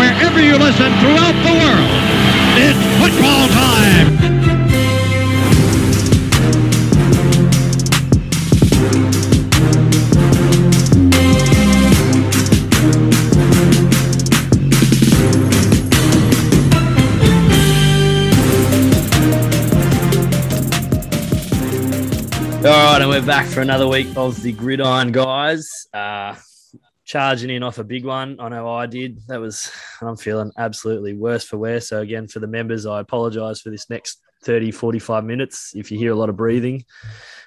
wherever you listen throughout the world. It's football time. All right, and we're back for another week of the Gridiron guys. Uh, charging in off a big one. I know I did. That was, I'm feeling absolutely worse for wear. So, again, for the members, I apologize for this next 30, 45 minutes. If you hear a lot of breathing,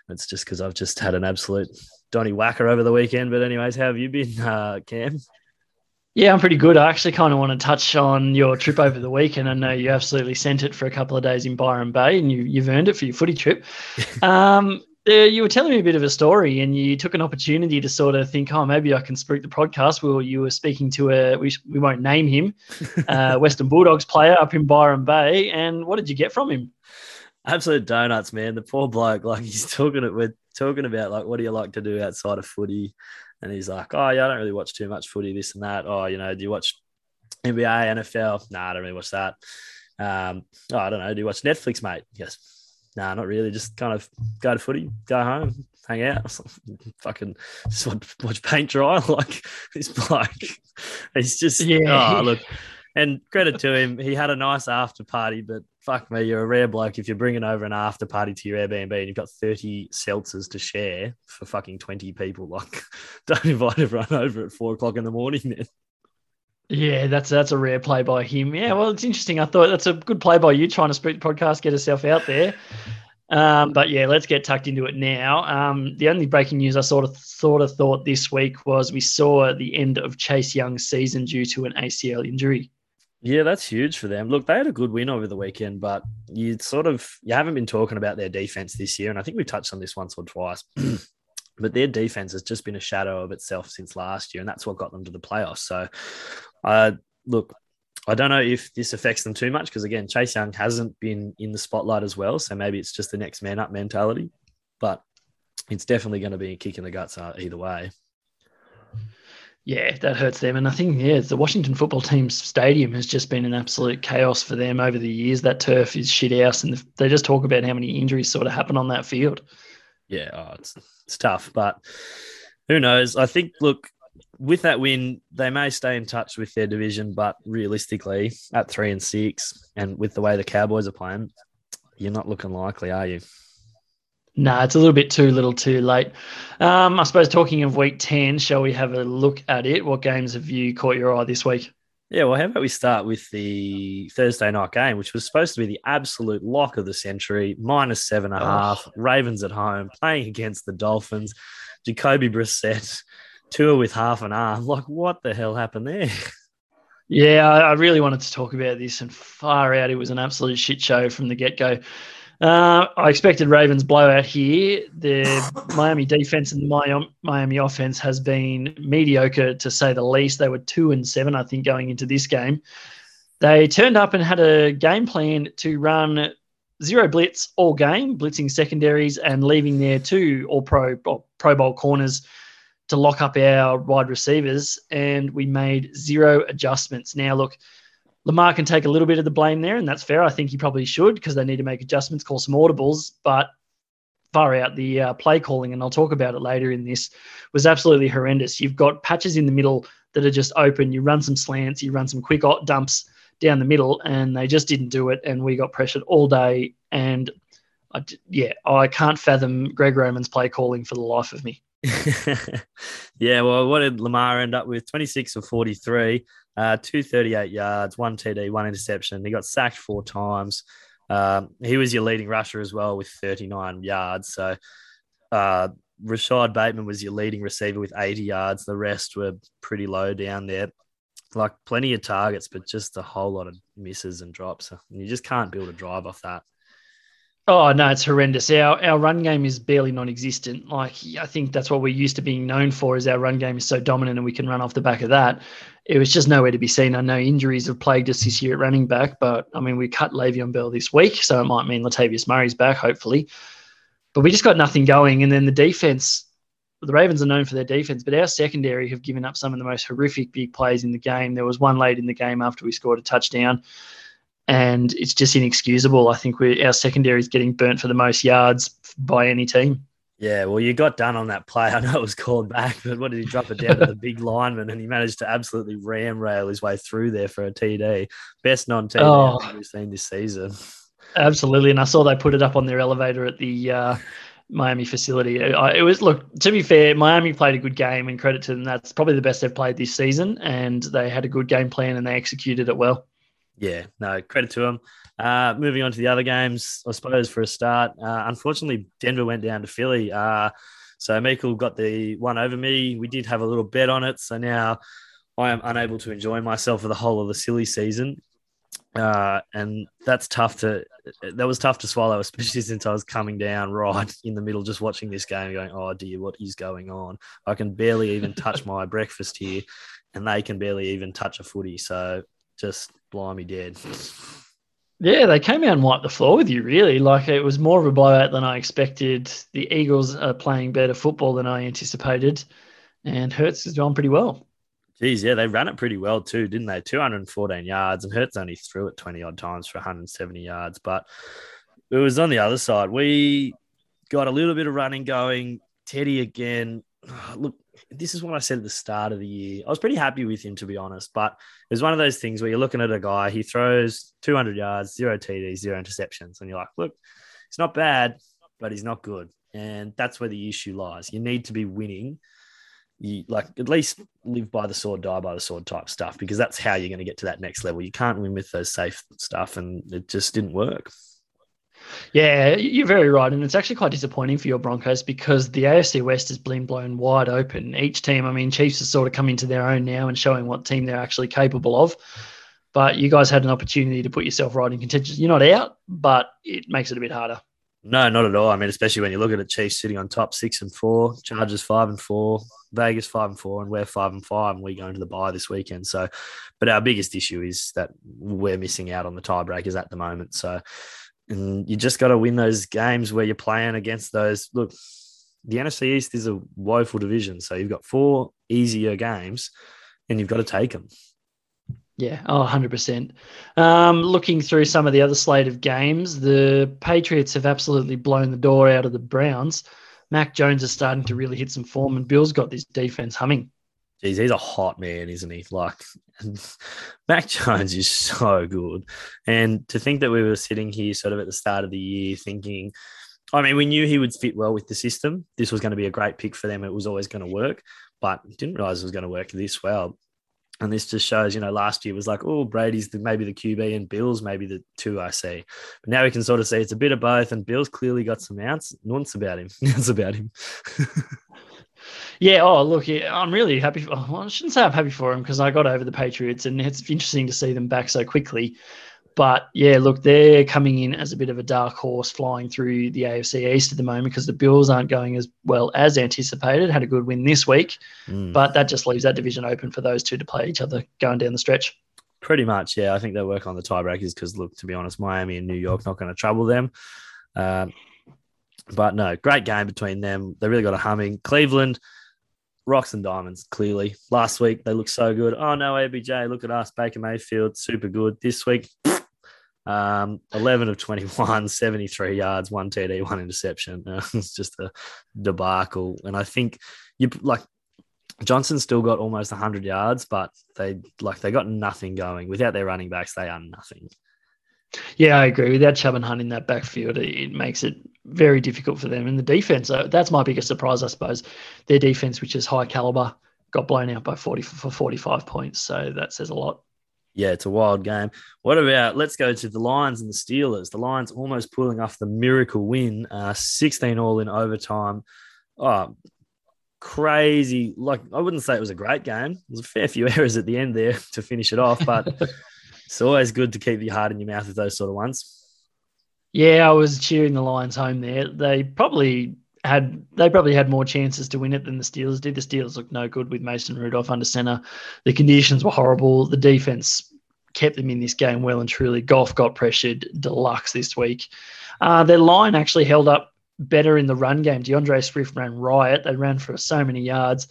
it's just because I've just had an absolute Donny whacker over the weekend. But, anyways, how have you been, uh, Cam? Yeah, I'm pretty good. I actually kind of want to touch on your trip over the weekend. I know you absolutely sent it for a couple of days in Byron Bay, and you, you've earned it for your footy trip. um, you were telling me a bit of a story and you took an opportunity to sort of think, oh, maybe I can spook the podcast. Well, you were speaking to a, we, we won't name him, uh, Western Bulldogs player up in Byron Bay. And what did you get from him? Absolute donuts, man. The poor bloke, like he's talking it, we're talking about like, what do you like to do outside of footy? And he's like, oh, yeah, I don't really watch too much footy, this and that. Oh, you know, do you watch NBA, NFL? Nah, I don't really watch that. Um, oh, I don't know. Do you watch Netflix, mate? Yes nah, not really. Just kind of go to footy, go home, hang out, fucking just watch, watch paint dry. Like this bloke, he's just yeah. Oh, look, and credit to him, he had a nice after party. But fuck me, you're a rare bloke if you're bringing over an after party to your Airbnb and you've got 30 seltzers to share for fucking 20 people. Like, don't invite everyone over at four o'clock in the morning, then. Yeah, that's that's a rare play by him. Yeah, well, it's interesting. I thought that's a good play by you trying to speak the podcast, get yourself out there. Um, but yeah, let's get tucked into it now. Um, the only breaking news I sort of sort of thought this week was we saw the end of Chase Young's season due to an ACL injury. Yeah, that's huge for them. Look, they had a good win over the weekend, but you sort of you haven't been talking about their defense this year, and I think we've touched on this once or twice. but their defense has just been a shadow of itself since last year, and that's what got them to the playoffs. So uh, look, I don't know if this affects them too much because again, Chase Young hasn't been in the spotlight as well, so maybe it's just the next man up mentality. But it's definitely going to be a kick in the guts uh, either way. Yeah, that hurts them. And I think, yeah, the Washington football team's stadium has just been an absolute chaos for them over the years. That turf is shit house. And they just talk about how many injuries sort of happen on that field. Yeah, oh, it's, it's tough. But who knows? I think, look, with that win, they may stay in touch with their division, but realistically, at three and six, and with the way the Cowboys are playing, you're not looking likely, are you? No, nah, it's a little bit too little too late. Um, I suppose talking of week 10, shall we have a look at it? What games have you caught your eye this week? Yeah, well, how about we start with the Thursday night game, which was supposed to be the absolute lock of the century, minus seven and a oh. half, Ravens at home, playing against the Dolphins. Jacoby Brissett tour with half an arm. Like, what the hell happened there? Yeah, I really wanted to talk about this, and far out, it was an absolute shit show from the get go. Uh, I expected Ravens blowout here. The Miami defense and the Miami offense has been mediocre to say the least. They were two and seven, I think, going into this game. They turned up and had a game plan to run zero blitz all game, blitzing secondaries and leaving their two All Pro Pro Bowl corners to lock up our wide receivers, and we made zero adjustments. Now, look, Lamar can take a little bit of the blame there, and that's fair. I think he probably should because they need to make adjustments, call some audibles, but far out the uh, play calling, and I'll talk about it later in this, was absolutely horrendous. You've got patches in the middle that are just open. You run some slants, you run some quick dumps down the middle, and they just didn't do it, and we got pressured all day. And I, yeah, I can't fathom Greg Roman's play calling for the life of me. yeah, well, what did Lamar end up with? 26 or 43, uh, 238 yards, one TD, one interception. He got sacked four times. Um, he was your leading rusher as well with 39 yards. So uh, Rashod Bateman was your leading receiver with 80 yards. The rest were pretty low down there. Like plenty of targets, but just a whole lot of misses and drops. And you just can't build a drive off that. Oh no, it's horrendous. Our our run game is barely non-existent. Like I think that's what we're used to being known for is our run game is so dominant and we can run off the back of that. It was just nowhere to be seen. I know injuries have plagued us this year at running back, but I mean we cut Le'Veon Bell this week, so it might mean Latavius Murray's back, hopefully. But we just got nothing going. And then the defense, the Ravens are known for their defense, but our secondary have given up some of the most horrific big plays in the game. There was one late in the game after we scored a touchdown, and it's just inexcusable. I think we our secondary is getting burnt for the most yards by any team. Yeah, well, you got done on that play. I know it was called back, but what did he drop it down to the big lineman and he managed to absolutely ram rail his way through there for a TD. Best non TD Oh. we've seen this season. Absolutely, and I saw they put it up on their elevator at the uh, Miami facility. It was look to be fair, Miami played a good game, and credit to them. That's probably the best they've played this season, and they had a good game plan and they executed it well. Yeah, no, credit to him. Uh, moving on to the other games, I suppose for a start, uh, unfortunately, Denver went down to Philly. Uh, so Michael got the one over me. We did have a little bet on it. So now I am unable to enjoy myself for the whole of the silly season. Uh, and that's tough to that was tough to swallow, especially since I was coming down right in the middle, just watching this game, going, "Oh dear, what is going on?" I can barely even touch my breakfast here, and they can barely even touch a footy. So just blimey dead. Yeah, they came out and wiped the floor with you, really. Like it was more of a blowout than I expected. The Eagles are playing better football than I anticipated, and Hurts has doing pretty well. Geez, yeah, they ran it pretty well too, didn't they? 214 yards, and Hurts only threw it 20 odd times for 170 yards. But it was on the other side. We got a little bit of running going. Teddy again. Look, this is what I said at the start of the year. I was pretty happy with him, to be honest. But it was one of those things where you're looking at a guy, he throws 200 yards, zero TDs, zero interceptions. And you're like, look, it's not bad, but he's not good. And that's where the issue lies. You need to be winning you like at least live by the sword, die by the sword type stuff because that's how you're going to get to that next level. You can't win with those safe stuff, and it just didn't work. Yeah, you're very right. And it's actually quite disappointing for your Broncos because the AFC West has been blown wide open. Each team, I mean, Chiefs are sort of coming to their own now and showing what team they're actually capable of. But you guys had an opportunity to put yourself right in contention. You're not out, but it makes it a bit harder. No, not at all. I mean, especially when you look at it, Chiefs sitting on top, six and four, Chargers five and four, Vegas five and four, and we're five and five, and we go into the bye this weekend. So, but our biggest issue is that we're missing out on the tiebreakers at the moment. So, and you just got to win those games where you're playing against those. Look, the NFC East is a woeful division, so you've got four easier games, and you've got to take them. Yeah, oh, 100%. Um, looking through some of the other slate of games, the Patriots have absolutely blown the door out of the Browns. Mac Jones is starting to really hit some form, and Bill's got this defense humming. Geez, he's a hot man, isn't he? Like, Mac Jones is so good. And to think that we were sitting here sort of at the start of the year thinking, I mean, we knew he would fit well with the system. This was going to be a great pick for them. It was always going to work, but didn't realize it was going to work this well. And this just shows, you know, last year was like, oh, Brady's the, maybe the QB and Bill's maybe the two I see. But now we can sort of see it's a bit of both. And Bill's clearly got some ounce, nuance about him. Nuance about him. Yeah. Oh, look, I'm really happy. For, well, I shouldn't say I'm happy for him because I got over the Patriots, and it's interesting to see them back so quickly. But yeah, look, they're coming in as a bit of a dark horse flying through the AFC East at the moment because the Bills aren't going as well as anticipated. Had a good win this week, Mm. but that just leaves that division open for those two to play each other going down the stretch. Pretty much, yeah. I think they'll work on the tiebreakers because, look, to be honest, Miami and New York not going to trouble them. Um, but no, great game between them. They really got a humming. Cleveland, rocks and diamonds, clearly. Last week, they looked so good. Oh, no, ABJ, look at us. Baker Mayfield, super good. This week, um, 11 of 21, 73 yards, one TD, one interception. It's just a debacle. And I think you like Johnson still got almost 100 yards, but they like they got nothing going. Without their running backs, they are nothing. Yeah, I agree. Without Chubb and Hunt in that backfield, it, makes it very difficult for them. And the defense, uh, that's my biggest surprise, I suppose. Their defense, which is high caliber, got blown out by 40 for 45 points. So that says a lot. Yeah, it's a wild game. What about let's go to the Lions and the Steelers. The Lions almost pulling off the miracle win, uh, 16 all in overtime. Oh, crazy. Like, I wouldn't say it was a great game. There's a fair few errors at the end there to finish it off, but it's always good to keep your heart in your mouth with those sort of ones. Yeah, I was cheering the Lions home there. They probably had they probably had more chances to win it than the Steelers did. The Steelers looked no good with Mason Rudolph under center. The conditions were horrible. The defense kept them in this game well and truly. Goff got pressured deluxe this week. Uh, their line actually held up better in the run game. DeAndre Swift ran riot. They ran for so many yards.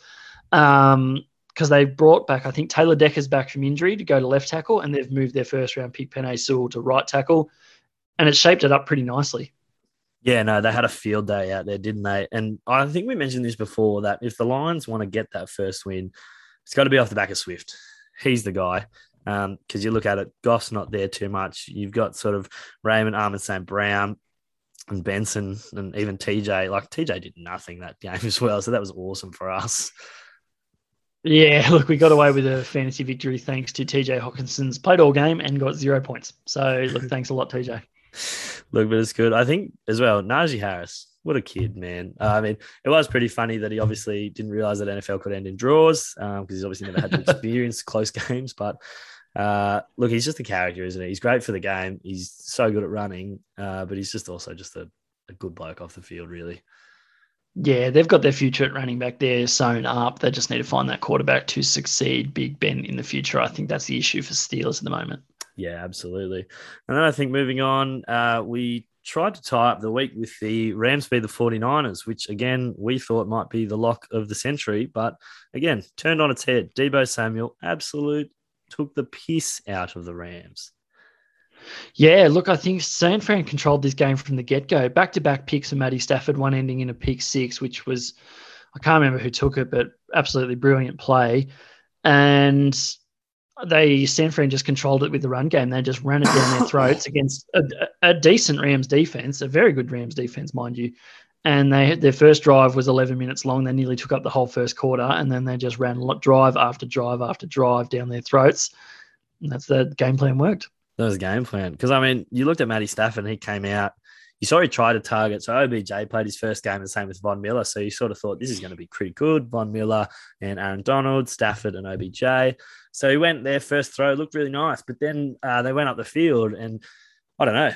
Um, because they brought back, I think Taylor Decker's back from injury to go to left tackle, and they've moved their first round pick Penei Sewell to right tackle, and it shaped it up pretty nicely. Yeah, no, they had a field day out there, didn't they? And I think we mentioned this before that if the Lions want to get that first win, it's got to be off the back of Swift. He's the guy. Because um, you look at it, Goff's not there too much. You've got sort of Raymond, Amon-Ra St. Brown, and Benson, and even TJ. Like TJ did nothing that game as well. So that was awesome for us. Yeah, look, we got away with a fantasy victory thanks to TJ Hockenson's played all game and got zero points. So, look, thanks a lot, TJ. Look, but it's good. I think as well, Najee Harris, what a kid, man. Uh, I mean, it was pretty funny that he obviously didn't realize that NFL could end in draws because um, he's obviously never had to experience close games. But uh, look, he's just a character, isn't he? He's great for the game. He's so good at running, uh, but he's just also just a, a good bloke off the field, really. Yeah, they've got their future at running back there sewn up. They just need to find that quarterback to succeed Big Ben in the future. I think that's the issue for Steelers at the moment. Yeah, absolutely. And then I think moving on, uh, we tried to tie up the week with the Rams v the 49ers, which again we thought might be the lock of the century, but again turned on its head. Deebo Samuel absolute took the piss out of the Rams. Yeah, look, I think San Fran controlled this game from the get go. Back to back picks for Matty Stafford, one ending in a pick six, which was, I can't remember who took it, but absolutely brilliant play. And they, San Fran just controlled it with the run game. They just ran it down their throats against a, a decent Rams defense, a very good Rams defense, mind you. And they their first drive was 11 minutes long. They nearly took up the whole first quarter, and then they just ran drive after drive after drive down their throats. And that's the game plan worked. That was a game plan. Because I mean, you looked at Matty Stafford and he came out. You saw he tried to target. So OBJ played his first game the same with Von Miller. So you sort of thought this is going to be pretty good. Von Miller and Aaron Donald, Stafford and OBJ. So he went there first throw, looked really nice. But then uh, they went up the field and I don't know.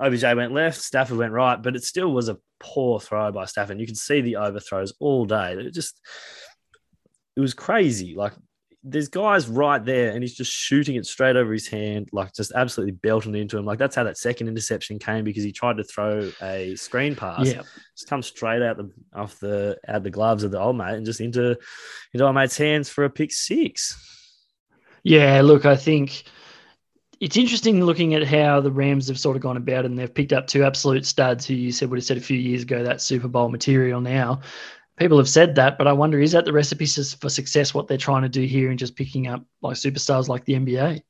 OBJ went left, Stafford went right, but it still was a poor throw by Stafford. You could see the overthrows all day. It just it was crazy. Like there's guys right there, and he's just shooting it straight over his hand, like just absolutely belting into him. Like that's how that second interception came because he tried to throw a screen pass. Yeah, just come straight out the off the out the gloves of the old mate and just into into old mate's hands for a pick six. Yeah, look, I think it's interesting looking at how the Rams have sort of gone about it and they've picked up two absolute studs who you said would have said a few years ago that Super Bowl material now people have said that, but I wonder is that the recipe for success? What they're trying to do here and just picking up like superstars like the NBA?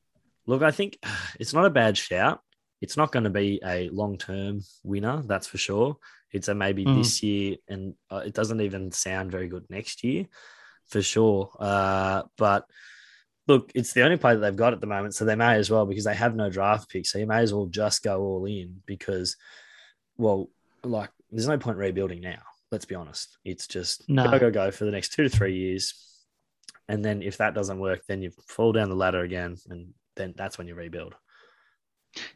Look, I think it's not a bad shout. It's not going to be a long term winner, that's for sure. It's a maybe mm. this year, and uh, it doesn't even sound very good next year, for sure. Uh, but look, it's the only play that they've got at the moment, so they may as well because they have no draft pick. So you may as well just go all in because, well, like there's no point rebuilding now let's be honest. It's just no. go, go, go for the next two to three years. And then if that doesn't work, then you fall down the ladder again. And then that's when you rebuild.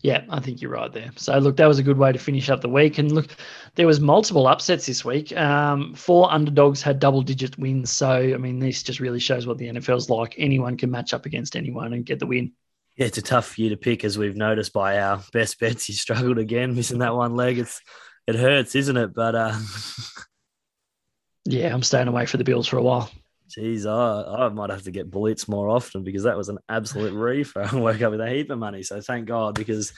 Yeah, I think you're right there. So look, that was a good way to finish up the week. And look, there was multiple upsets this week. Um, four underdogs had double-digit wins. So I mean, this just really shows what the NFL's like. Anyone can match up against anyone and get the win. Yeah, it's a tough year to pick, as we've noticed by our best bets. He struggled again, missing that one leg. It's it hurts, isn't it? But uh, yeah, I'm staying away for the Bills for a while. Geez, I, I might have to get blitz more often because that was an absolute reefer. I woke up with a heap of money, so thank God because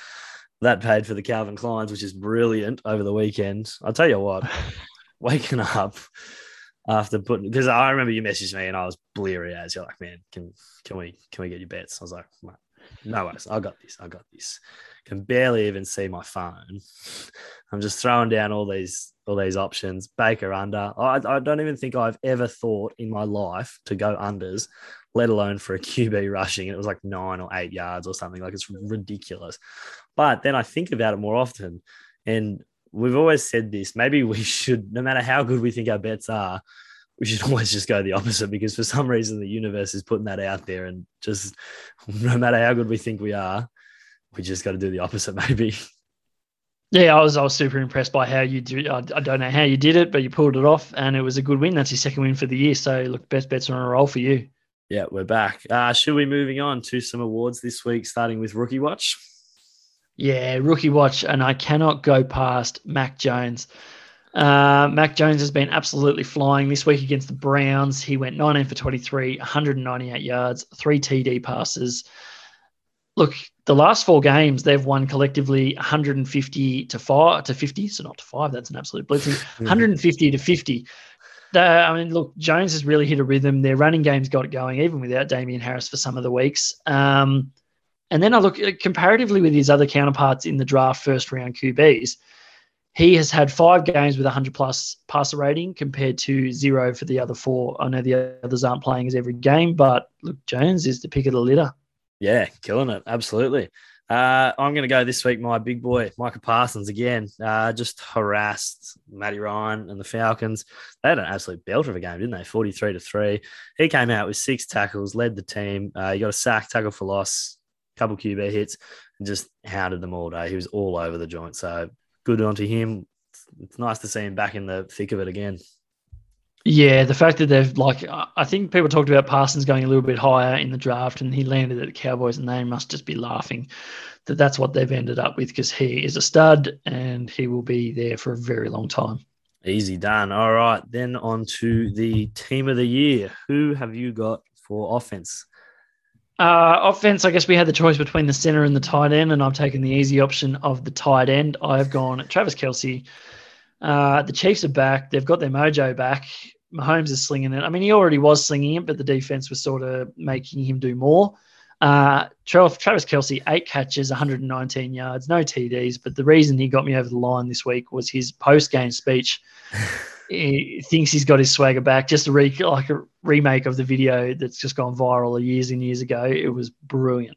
that paid for the Calvin Kleins, which is brilliant over the weekend. I'll tell you what, waking up after putting because I remember you messaged me and I was bleary as you're like, man, can can we can we get your bets? I was like, no worries, I got this, I got this can barely even see my phone. I'm just throwing down all these all these options. Baker under. I, I don't even think I've ever thought in my life to go unders, let alone for a QB rushing. It was like nine or eight yards or something. Like it's ridiculous. But then I think about it more often, and we've always said this. Maybe we should, no matter how good we think our bets are, we should always just go the opposite because for some reason the universe is putting that out there and just no matter how good we think we are we just got to do the opposite, maybe. Yeah, I was I was super impressed by how you do. I, I, don't know how you did it, but you pulled it off, and it was a good win. That's your second win for the year. So look, best bets are on a roll for you. Yeah, we're back. Uh, should we moving on to some awards this week, starting with Rookie Watch? Yeah, Rookie Watch, and I cannot go past Mac Jones. Uh, Mac Jones has been absolutely flying this week against the Browns. He went 19 for 23, 198 yards, three TD passes. Look, the last four games they've won collectively 150 to five to 50, so not to five. That's an absolute blitzing. 150 to 50. I mean, look, Jones has really hit a rhythm. Their running game's got it going, even without Damien Harris for some of the weeks. Um, and then I look uh, comparatively with his other counterparts in the draft first round QBs he has had five games with 100 plus passer rating compared to zero for the other four. I know the others aren't playing as every game, but look, Jones is the pick of the litter. Yeah, killing it. Absolutely. Uh, I'm going to go this week, my big boy, Micah Parsons again. Uh, just harassed Matty Ryan and the Falcons. They had an absolute belt of a game, didn't they? 43 to 3. He came out with six tackles, led the team. Uh, he got a sack, tackle for loss, couple QB hits, and just hounded them all day. He was all over the joint. So good onto him. It's nice to see him back in the thick of it again. Yeah, the fact that they've like, I think people talked about Parsons going a little bit higher in the draft, and he landed at the Cowboys, and they must just be laughing that that's what they've ended up with because he is a stud and he will be there for a very long time. Easy done. All right, then on to the team of the year. Who have you got for offense? Uh, offense, I guess we had the choice between the center and the tight end, and I've taken the easy option of the tight end. I've gone Travis Kelce. Uh, the Chiefs are back. They've got their mojo back. Mahomes is slinging it. I mean, he already was slinging it, but the defense was sort of making him do more. Uh, Travis Kelce, eight catches, 119 yards, no TDs. But the reason he got me over the line this week was his post game speech. he thinks he's got his swagger back. Just a re- like a remake of the video that's just gone viral years and years ago. It was brilliant.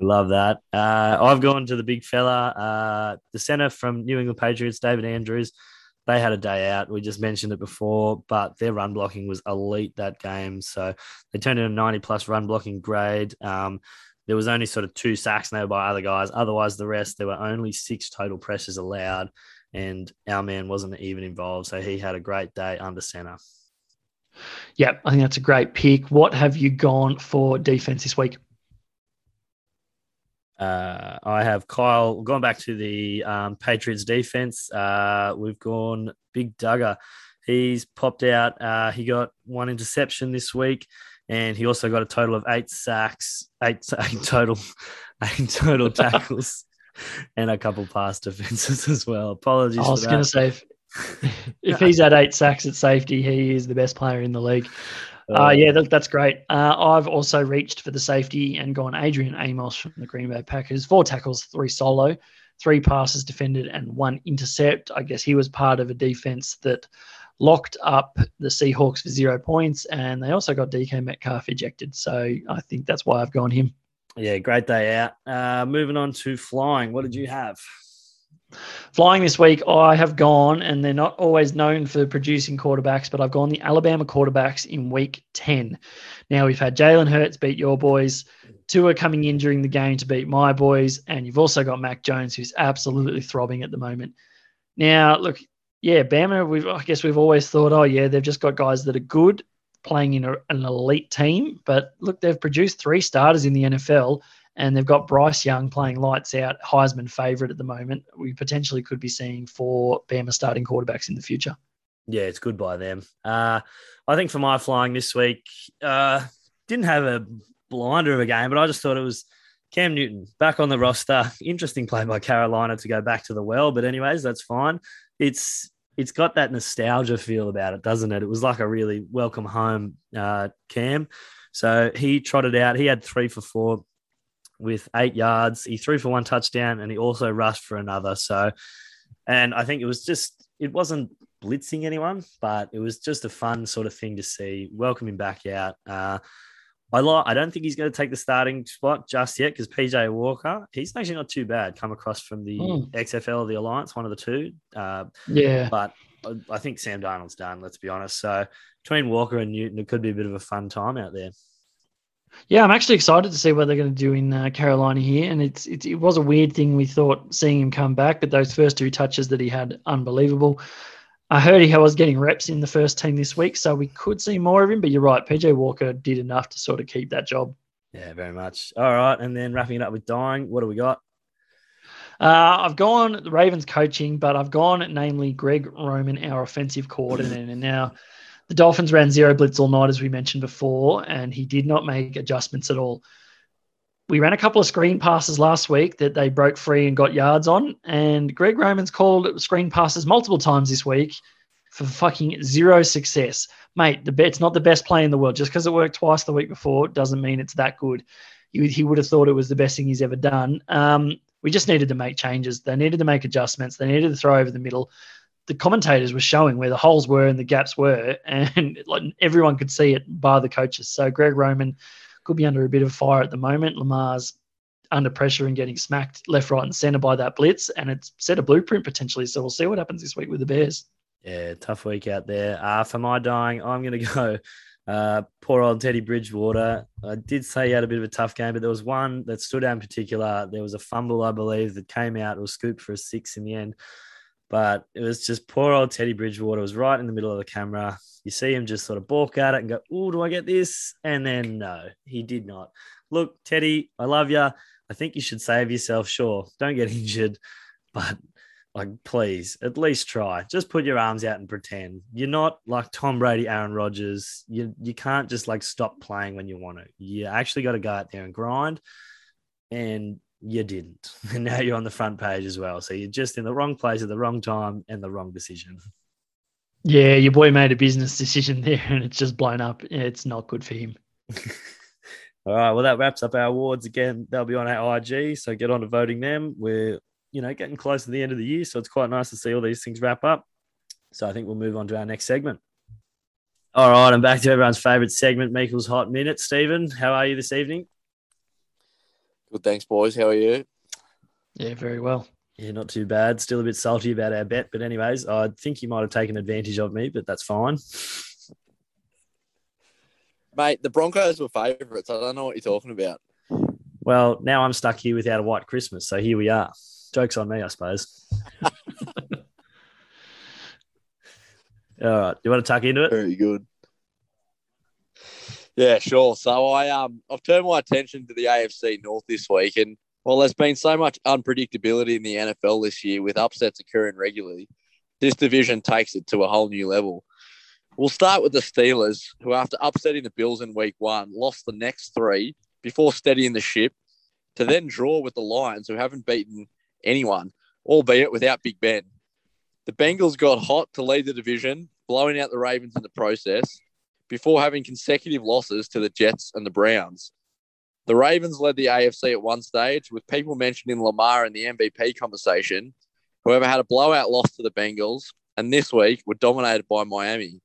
Love that. Uh, I've gone to the big fella, uh, the center from New England Patriots, David Andrews. They had a day out. We just mentioned it before, but their run blocking was elite that game. So they turned in a 90 plus run blocking grade. Um, there was only sort of two sacks now by other guys. Otherwise, the rest, there were only six total pressures allowed and our man wasn't even involved. So he had a great day under center. Yeah, I think that's a great pick. What have you gone for defense this week? Uh, I have Kyle gone back to the um, Patriots defense. Uh, we've gone Big Dugger. He's popped out. Uh, he got one interception this week, and he also got a total of eight sacks, eight, eight total, eight total tackles and a couple pass defenses as well. Apologies. I was going to say, if, if he's at eight sacks at safety, he is the best player in the league. Uh, uh, yeah, that, that's great. Uh, I've also reached for the safety and gone Adrian Amos from the Green Bay Packers. Four tackles, three solo, three passes defended, and one intercept. I guess he was part of a defense that locked up the Seahawks for zero points, and they also got DK Metcalf ejected. So I think that's why I've gone him. Yeah, great day out. Uh, moving on to flying. What did you have? Flying this week, I have gone, and they're not always known for producing quarterbacks, but I've gone the Alabama quarterbacks in week 10. Now, we've had Jalen Hurts beat your boys, Tua coming in during the game to beat my boys, and you've also got Mac Jones, who's absolutely throbbing at the moment. Now, look, yeah, Bama, we've, I guess we've always thought, oh, yeah, they've just got guys that are good playing in a, an elite team. But look, they've produced three starters in the NFL, and they've got Bryce Young playing lights out, Heisman favorite at the moment. We potentially could be seeing four Bama starting quarterbacks in the future. Yeah, it's good by them. Uh, I think for my flying this week, uh, didn't have a blinder of a game, but I just thought it was Cam Newton back on the roster. Interesting play by Carolina to go back to the well, but anyways, that's fine. It's it's got that nostalgia feel about it, doesn't it? It was like a really welcome home uh, Cam. So he trotted out. He had three for four with eight yards. He threw for one touchdown and he also rushed for another. So, and I think it was just, it wasn't blitzing anyone, but it was just a fun sort of thing to see. Welcome him back out. Uh, I like. I don't think he's going to take the starting spot just yet because PJ Walker, he's actually not too bad. Come across from the mm. XFL, the Alliance, one of the two. Uh, yeah, but I think Sam Darnold's done. Let's be honest. So between Walker and Newton, it could be a bit of a fun time out there. Yeah, I'm actually excited to see what they're going to do in uh, Carolina here. And it's, it's it was a weird thing we thought seeing him come back, but those first two touches that he had, unbelievable. I heard he was getting reps in the first team this week, so we could see more of him. But you're right, PJ Walker did enough to sort of keep that job. Yeah, very much. All right, and then wrapping it up with dying, what do we got? Uh, I've gone the Ravens coaching, but I've gone namely Greg Roman, our offensive coordinator. And now the Dolphins ran zero blitz all night, as we mentioned before, and he did not make adjustments at all. We ran a couple of screen passes last week that they broke free and got yards on, and Greg Roman's called screen passes multiple times this week for fucking zero success. Mate, the it's not the best play in the world. Just because it worked twice the week before doesn't mean it's that good. He, he would have thought it was the best thing he's ever done. Um, we just needed to make changes. They needed to make adjustments. They needed to throw over the middle. The commentators were showing where the holes were and the gaps were, and like everyone could see it by the coaches. So Greg Roman could be under a bit of fire at the moment. Lamar's under pressure and getting smacked left, right, and center by that blitz, and it's set a blueprint potentially. So we'll see what happens this week with the Bears. Yeah, tough week out there. Uh, for my dying, I'm going to go uh, poor old Teddy Bridgewater. I did say he had a bit of a tough game, but there was one that stood out in particular. There was a fumble, I believe, that came out. or scooped for a six in the end. But it was just poor old Teddy Bridgewater was right in the middle of the camera. You see him just sort of balk at it and go, Oh, do I get this? And then no, he did not. Look, Teddy, I love you. I think you should save yourself. Sure, don't get injured, but like, please, at least try. Just put your arms out and pretend. You're not like Tom Brady, Aaron Rodgers. You you can't just like stop playing when you want to. You actually got to go out there and grind. And you didn't. And now you're on the front page as well. So you're just in the wrong place at the wrong time and the wrong decision. Yeah, your boy made a business decision there and it's just blown up. It's not good for him. All right. Well, that wraps up our awards again. They'll be on our IG. So get on to voting them. We're you know, getting close to the end of the year. So it's quite nice to see all these things wrap up. So I think we'll move on to our next segment. All right, I'm back to everyone's favourite segment, Meikle's Hot Minute. Stephen, how are you this evening? Good, thanks, boys. How are you? Yeah, very well. Yeah, not too bad. Still a bit salty about our bet, but anyways, I think you might have taken advantage of me, but that's fine. Mate, the Broncos were favourites. I don't know what you're talking about. Well, now I'm stuck here without a white Christmas, so here we are. Joke's on me, I suppose. All right. Do you want to tuck into it? Very good. Yeah, sure. So I um I've turned my attention to the AFC North this week, and well, there's been so much unpredictability in the NFL this year with upsets occurring regularly. This division takes it to a whole new level. We'll start with the Steelers, who after upsetting the Bills in week one, lost the next three before steadying the ship to then draw with the Lions, who haven't beaten anyone, albeit without Big Ben. The Bengals got hot to lead the division, blowing out the Ravens in the process, before having consecutive losses to the Jets and the Browns. The Ravens led the AFC at one stage, with people mentioning Lamar in the MVP conversation. However, had a blowout loss to the Bengals, and this week were dominated by Miami.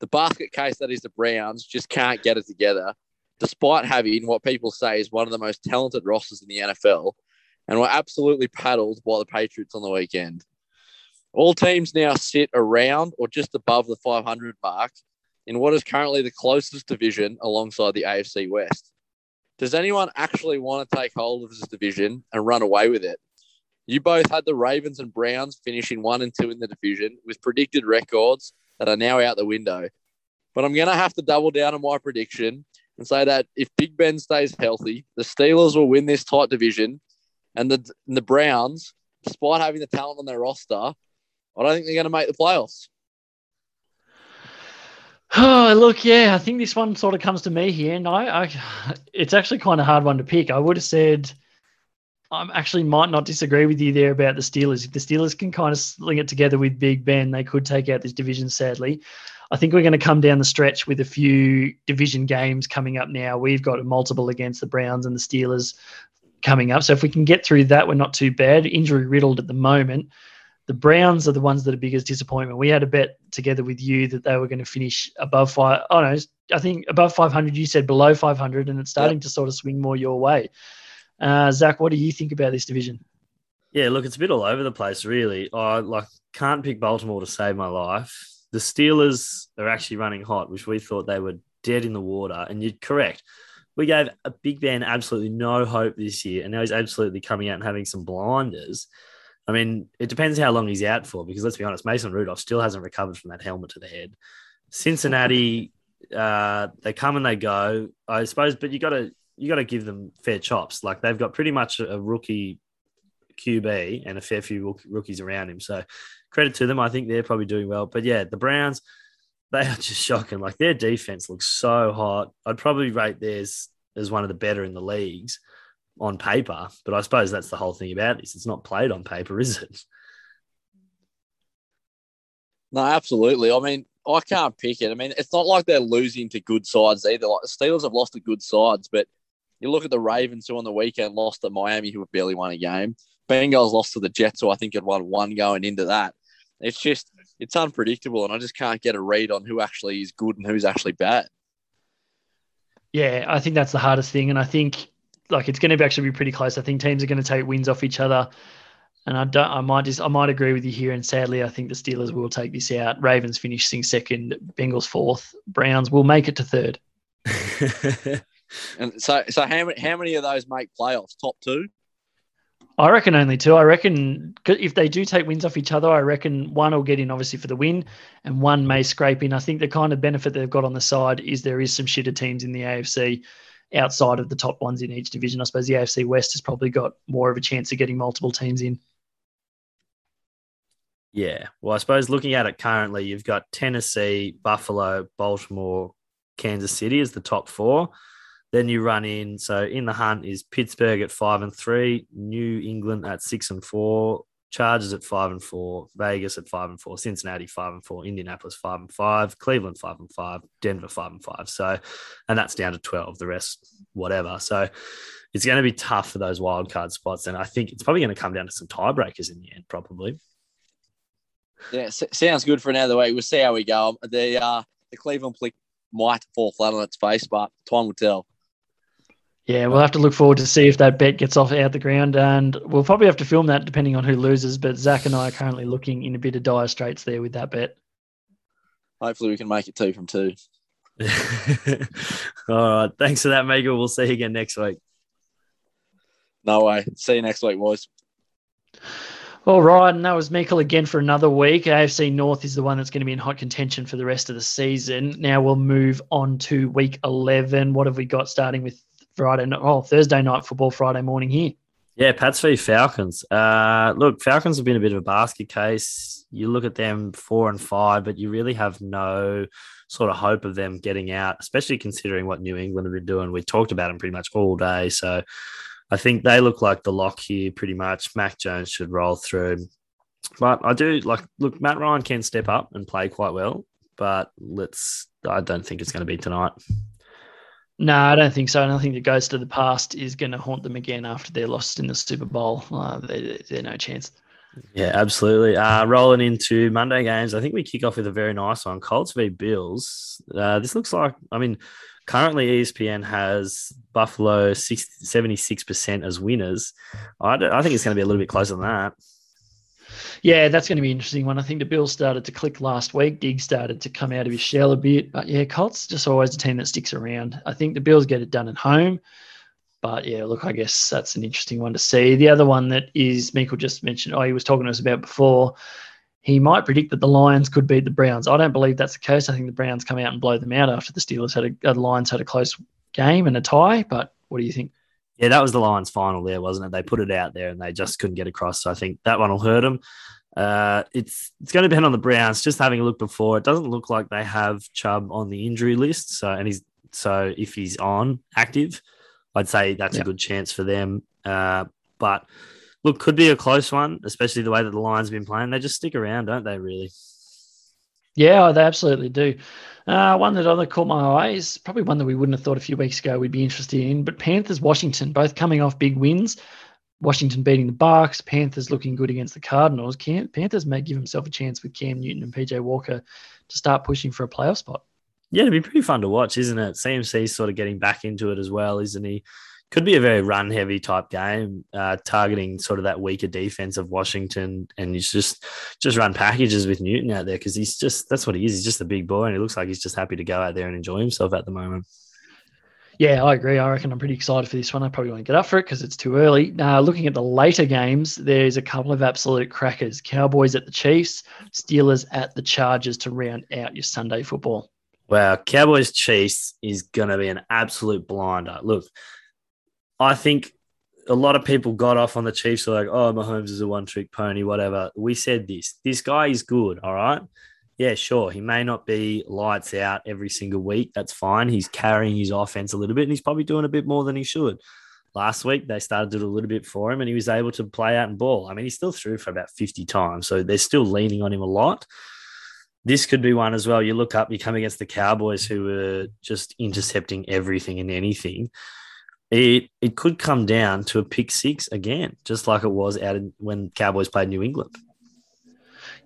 The basket case that is the Browns just can't get it together, despite having what people say is one of the most talented rosters in the NFL and were absolutely paddled by the Patriots on the weekend. All teams now sit around or just above the 500 mark in what is currently the closest division alongside the AFC West. Does anyone actually want to take hold of this division and run away with it? You both had the Ravens and Browns finishing one and two in the division with predicted records that are now out the window. But I'm going to have to double down on my prediction and say that if Big Ben stays healthy, the Steelers will win this tight division and the and the Browns, despite having the talent on their roster, I don't think they're going to make the playoffs. Oh, look, yeah, I think this one sort of comes to me here, I, I it's actually kind of hard one to pick. I would have said I actually might not disagree with you there about the Steelers. If the Steelers can kind of sling it together with Big Ben, they could take out this division. Sadly, I think we're going to come down the stretch with a few division games coming up now. We've got multiple against the Browns and the Steelers coming up. So if we can get through that, we're not too bad. Injury riddled at the moment. The Browns are the ones that are biggest disappointment. We had a bet together with you that they were going to finish above five. Oh no, I think above 500. You said below 500, and it's starting yep. to sort of swing more your way. Uh, Zach, what do you think about this division? Yeah, look, it's a bit all over the place, really. I like can't pick Baltimore to save my life. The Steelers are actually running hot, which we thought they were dead in the water, and you're correct we gave a Big Ben absolutely no hope this year, and now he's absolutely coming out and having some blinders. I mean, it depends how long he's out for, because let's be honest, Mason Rudolph still hasn't recovered from that helmet to the head. Cincinnati, uh, they come and they go, I suppose, but you got to you got to give them fair chops. Like they've got pretty much a rookie QB and a fair few rookies around him. So credit to them. I think they're probably doing well. But yeah, the Browns, they are just shocking. Like their defense looks so hot. I'd probably rate theirs as one of the better in the leagues on paper. But I suppose that's the whole thing about this. It's not played on paper, is it? No, absolutely. I mean, I can't pick it. I mean, it's not like they're losing to good sides either. Like the Steelers have lost to good sides, but you look at the Ravens who on the weekend lost to Miami, who have barely won a game. Bengals lost to the Jets, who I think had won one going into that. It's just it's unpredictable, and I just can't get a read on who actually is good and who's actually bad. Yeah, I think that's the hardest thing, and I think like it's going to actually be pretty close. I think teams are going to take wins off each other. And I don't. I might just. I might agree with you here. And sadly, I think the Steelers will take this out. Ravens finishing second. Bengals fourth. Browns will make it to third. and so, so how many how many of those make playoffs? Top two. I reckon only two. I reckon if they do take wins off each other, I reckon one will get in obviously for the win, and one may scrape in. I think the kind of benefit they've got on the side is there is some shitter teams in the AFC outside of the top ones in each division. I suppose the AFC West has probably got more of a chance of getting multiple teams in. Yeah. Well, I suppose looking at it currently, you've got Tennessee, Buffalo, Baltimore, Kansas City as the top four. Then you run in. So in the hunt is Pittsburgh at five and three, New England at six and four, Chargers at five and four, Vegas at five and four, Cincinnati five and four, Indianapolis five and five, Cleveland five and five, Denver five and five. So, and that's down to 12, the rest, whatever. So it's going to be tough for those wild card spots. And I think it's probably going to come down to some tiebreakers in the end, probably. Yeah, sounds good for another week. We'll see how we go. The uh, the Cleveland flick might fall flat on its face, but time will tell. Yeah, we'll have to look forward to see if that bet gets off out the ground, and we'll probably have to film that depending on who loses. But Zach and I are currently looking in a bit of dire straits there with that bet. Hopefully, we can make it two from two. All right, thanks for that, Mega. We'll see you again next week. No way. See you next week, boys. All right, and that was Meikle again for another week. AFC North is the one that's going to be in hot contention for the rest of the season. Now we'll move on to week 11. What have we got starting with Friday night? Oh, Thursday night football, Friday morning here. Yeah, Pats v Falcons. Uh, look, Falcons have been a bit of a basket case. You look at them four and five, but you really have no sort of hope of them getting out, especially considering what New England have been doing. We talked about them pretty much all day. So I think they look like the lock here pretty much. Mac Jones should roll through. But I do like look, Matt Ryan can step up and play quite well, but let's I don't think it's going to be tonight. No, I don't think so. And I think the ghost of the past is going to haunt them again after they're lost in the Super Bowl. Uh, they, they're no chance. Yeah, absolutely. Uh, rolling into Monday games, I think we kick off with a very nice one Colts v Bills. Uh, this looks like, I mean, currently ESPN has Buffalo 76% as winners. I, I think it's going to be a little bit closer than that. Yeah, that's going to be an interesting one. I think the Bills started to click last week. Diggs started to come out of his shell a bit. But yeah, Colts just always a team that sticks around. I think the Bills get it done at home. But yeah, look, I guess that's an interesting one to see. The other one that is Meikle just mentioned, oh, he was talking to us about before. He might predict that the Lions could beat the Browns. I don't believe that's the case. I think the Browns come out and blow them out after the Steelers had a, Lions had a close game and a tie. But what do you think? Yeah, that was the Lions' final there, wasn't it? They put it out there and they just couldn't get across. So I think that one will hurt them. Uh, it's it's going to depend on the Browns. Just having a look before, it doesn't look like they have Chubb on the injury list. So and he's so if he's on active, I'd say that's a good chance for them. Uh, but look, could be a close one, especially the way that the Lions have been playing. They just stick around, don't they? Really? Yeah, they absolutely do. Uh, one that other caught my eye is probably one that we wouldn't have thought a few weeks ago we'd be interested in. But Panthers, Washington, both coming off big wins. Washington beating the Bucks, Panthers looking good against the Cardinals. Cam, Panthers may give himself a chance with Cam Newton and PJ Walker to start pushing for a playoff spot. Yeah, it'd be pretty fun to watch, isn't it? CMC's sort of getting back into it as well, isn't he? Could be a very run heavy type game, uh, targeting sort of that weaker defense of Washington, and he's just just run packages with Newton out there because he's just that's what he is. He's just a big boy, and he looks like he's just happy to go out there and enjoy himself at the moment. Yeah, I agree. I reckon I'm pretty excited for this one. I probably won't get up for it because it's too early. Now, looking at the later games, there's a couple of absolute crackers. Cowboys at the Chiefs, Steelers at the Chargers to round out your Sunday football. Wow, Cowboys Chiefs is going to be an absolute blinder. Look, I think a lot of people got off on the Chiefs like, oh, Mahomes is a one trick pony, whatever. We said this. This guy is good, all right? Yeah, sure. He may not be lights out every single week. That's fine. He's carrying his offense a little bit and he's probably doing a bit more than he should. Last week, they started to do a little bit for him and he was able to play out and ball. I mean, he still threw for about 50 times. So they're still leaning on him a lot. This could be one as well. You look up, you come against the Cowboys who were just intercepting everything and anything it it could come down to a pick six again, just like it was out in, when Cowboys played New England.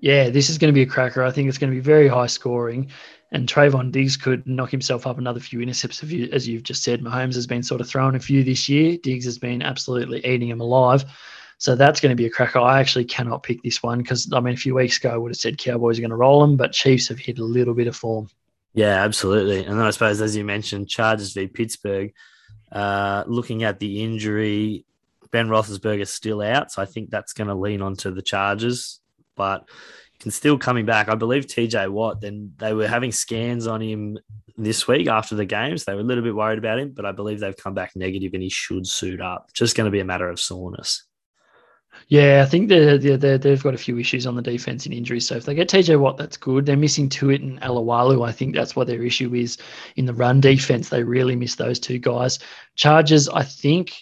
Yeah, this is going to be a cracker. I think it's going to be very high scoring, and Trevon Diggs could knock himself up another few intercepts. As you've just said, Mahomes has been sort of throwing a few this year. Diggs has been absolutely eating him alive. So that's going to be a cracker. I actually cannot pick this one because I mean, a few weeks ago I would have said Cowboys are going to roll them, but Chiefs have hit a little bit of form. Yeah, absolutely. And then I suppose, as you mentioned, Chargers v Pittsburgh. Uh, looking at the injury, Ben Roethlisberger's still out, so I think that's going to lean onto the Chargers, but can still coming back. I believe TJ Watt. Then they were having scans on him this week after the games. They were a little bit worried about him, but I believe they've come back negative and he should suit up. Just going to be a matter of soreness. Yeah, I think they're, they're, they've got a few issues on the defense and injuries. So if they get TJ Watt, that's good. They're missing Tuitt and Alualu. I think that's what their issue is in the run defense. They really miss those two guys. Chargers, I think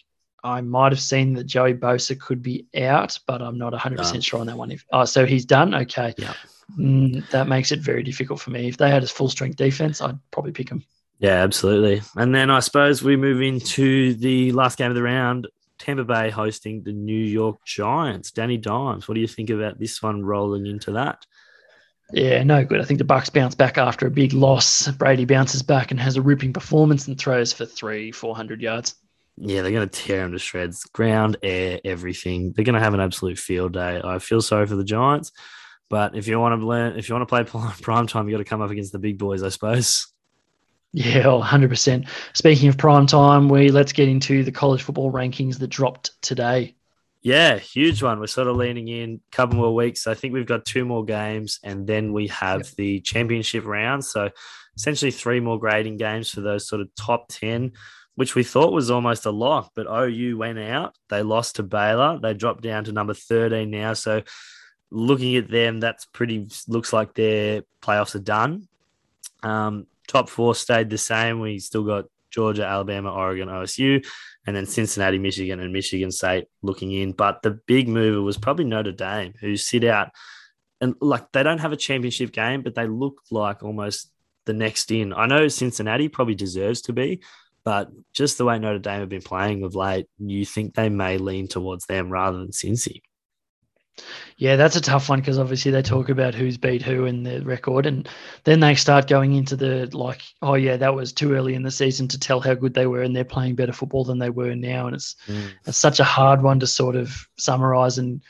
I might have seen that Joey Bosa could be out, but I'm not 100% sure on that one. If Oh, so he's done? Okay. Yeah. Mm, that makes it very difficult for me. If they had a full strength defense, I'd probably pick him. Yeah, absolutely. And then I suppose we move into the last game of the round Tampa Bay hosting the New York Giants. Danny Dimes, what do you think about this one rolling into that? Yeah, no good. I think the Bucks bounce back after a big loss. Brady bounces back and has a ripping performance and throws for three, four hundred yards. Yeah, they're going to tear him to shreds. Ground, air, everything. They're going to have an absolute field day. I feel sorry for the Giants, but if you want to learn, if you want to play prime time, you got to come up against the big boys, I suppose. Yeah, 100%. Speaking of prime time, we let's get into the college football rankings that dropped today. Yeah, huge one. We're sort of leaning in a couple more weeks. I think we've got two more games and then we have yep. the championship round. So essentially three more grading games for those sort of top 10, which we thought was almost a lock. But OU went out. They lost to Baylor. They dropped down to number 13 now. So looking at them, that's pretty, looks like their playoffs are done. Um, Top four stayed the same. We still got Georgia, Alabama, Oregon, OSU, and then Cincinnati, Michigan, and Michigan State looking in. But the big mover was probably Notre Dame, who sit out and like they don't have a championship game, but they look like almost the next in. I know Cincinnati probably deserves to be, but just the way Notre Dame have been playing of late, you think they may lean towards them rather than Cincy. Yeah, that's a tough one because obviously they talk about who's beat who in the record, and then they start going into the like, oh yeah, that was too early in the season to tell how good they were, and they're playing better football than they were now, and it's mm. it's such a hard one to sort of summarize, and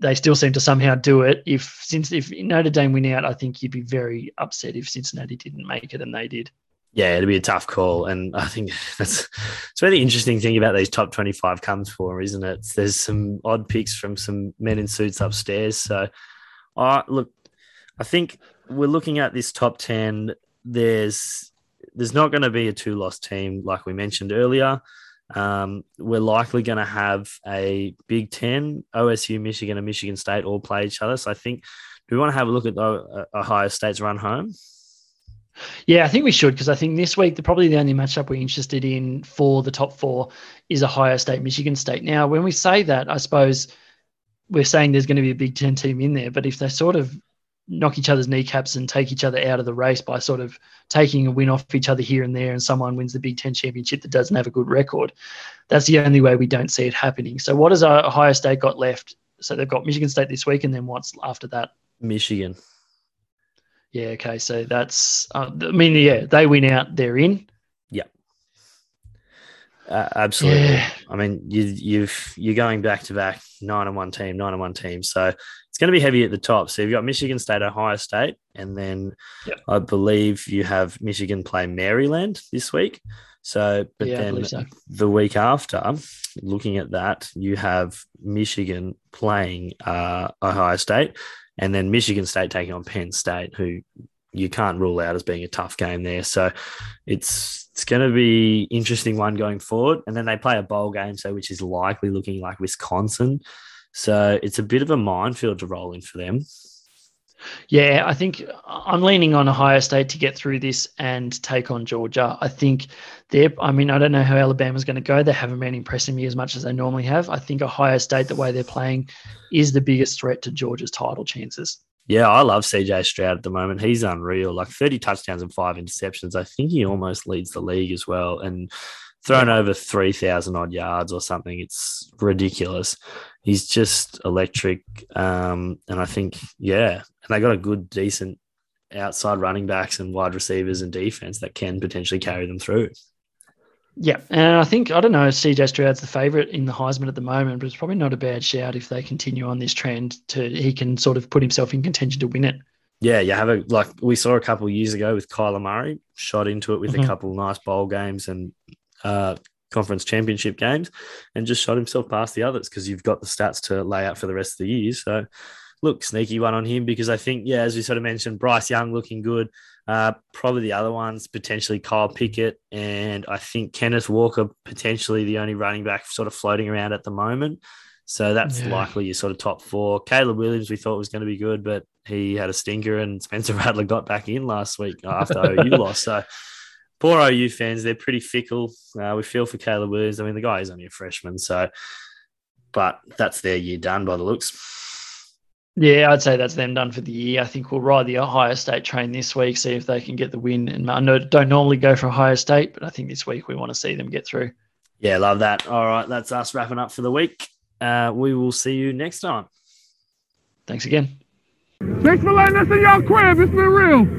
they still seem to somehow do it. If since if Notre Dame win out, I think you'd be very upset if Cincinnati didn't make it and they did yeah, it'll be a tough call. And I think that's it's where the interesting thing about these top 25 comes for, isn't it? There's some odd picks from some men in suits upstairs. So, uh, look, I think we're looking at this top 10. There's there's not going to be a two loss team like we mentioned earlier. Um, we're likely going to have a Big Ten, OSU, Michigan, and Michigan State all play each other. So I think, do we want to have a look at the Ohio State's run home? Yeah, I think we should because I think this week the probably the only matchup we're interested in for the top four is Ohio State, Michigan State. Now, when we say that, I suppose we're saying there's going to be a Big Ten team in there, but if they sort of knock each other's kneecaps and take each other out of the race by sort of taking a win off each other here and there, and someone wins the Big Ten championship that doesn't have a good record, that's the only way we don't see it happening. So, what has uh, Ohio State got left? So they've got Michigan State this week, and then what's after that? Michigan. Yeah. Okay. So that's. Uh, I mean, yeah, they win out. They're in. Yeah. Uh, absolutely. Yeah. I mean, you, you've you're going back to back nine and one team, nine and one team. So it's going to be heavy at the top. So you've got Michigan State, Ohio State, and then yep. I believe you have Michigan play Maryland this week. So, but yeah, then so. the week after, looking at that, you have Michigan playing uh, Ohio State, and then Michigan State taking on Penn State, who you can't rule out as being a tough game there. So it's it's going to be interesting one going forward. And then they play a bowl game, so which is likely looking like Wisconsin. So it's a bit of a minefield to roll in for them. Yeah, I think I'm leaning on Ohio State to get through this and take on Georgia. I think they're, I mean, I don't know how Alabama's going to go. They haven't been impressing me as much as they normally have. I think Ohio State, the way they're playing, is the biggest threat to Georgia's title chances. Yeah, I love CJ Stroud at the moment. He's unreal. Like 30 touchdowns and five interceptions. I think he almost leads the league as well. And thrown over 3,000 odd yards or something. It's ridiculous. He's just electric. Um, and I think, yeah, and they got a good, decent outside running backs and wide receivers and defense that can potentially carry them through. Yeah, and I think I don't know. CJ Stroud's the favourite in the Heisman at the moment, but it's probably not a bad shout if they continue on this trend. To he can sort of put himself in contention to win it. Yeah, you have a like we saw a couple of years ago with Kyler Murray, shot into it with mm-hmm. a couple of nice bowl games and uh, conference championship games, and just shot himself past the others because you've got the stats to lay out for the rest of the year. So, look, sneaky one on him because I think yeah, as we sort of mentioned, Bryce Young looking good. Uh, probably the other ones, potentially Kyle Pickett, and I think Kenneth Walker, potentially the only running back sort of floating around at the moment. So that's yeah. likely your sort of top four. Caleb Williams, we thought was going to be good, but he had a stinker, and Spencer Rattler got back in last week after OU lost. So poor OU fans, they're pretty fickle. Uh, we feel for Caleb Williams. I mean, the guy is only a freshman, so but that's their year done by the looks. Yeah, I'd say that's them done for the year. I think we'll ride the Ohio State train this week, see if they can get the win. And I know don't normally go for Ohio State, but I think this week we want to see them get through. Yeah, love that. All right, that's us wrapping up for the week. Uh, we will see you next time. Thanks again. Thanks for letting us in your crib. It's been real.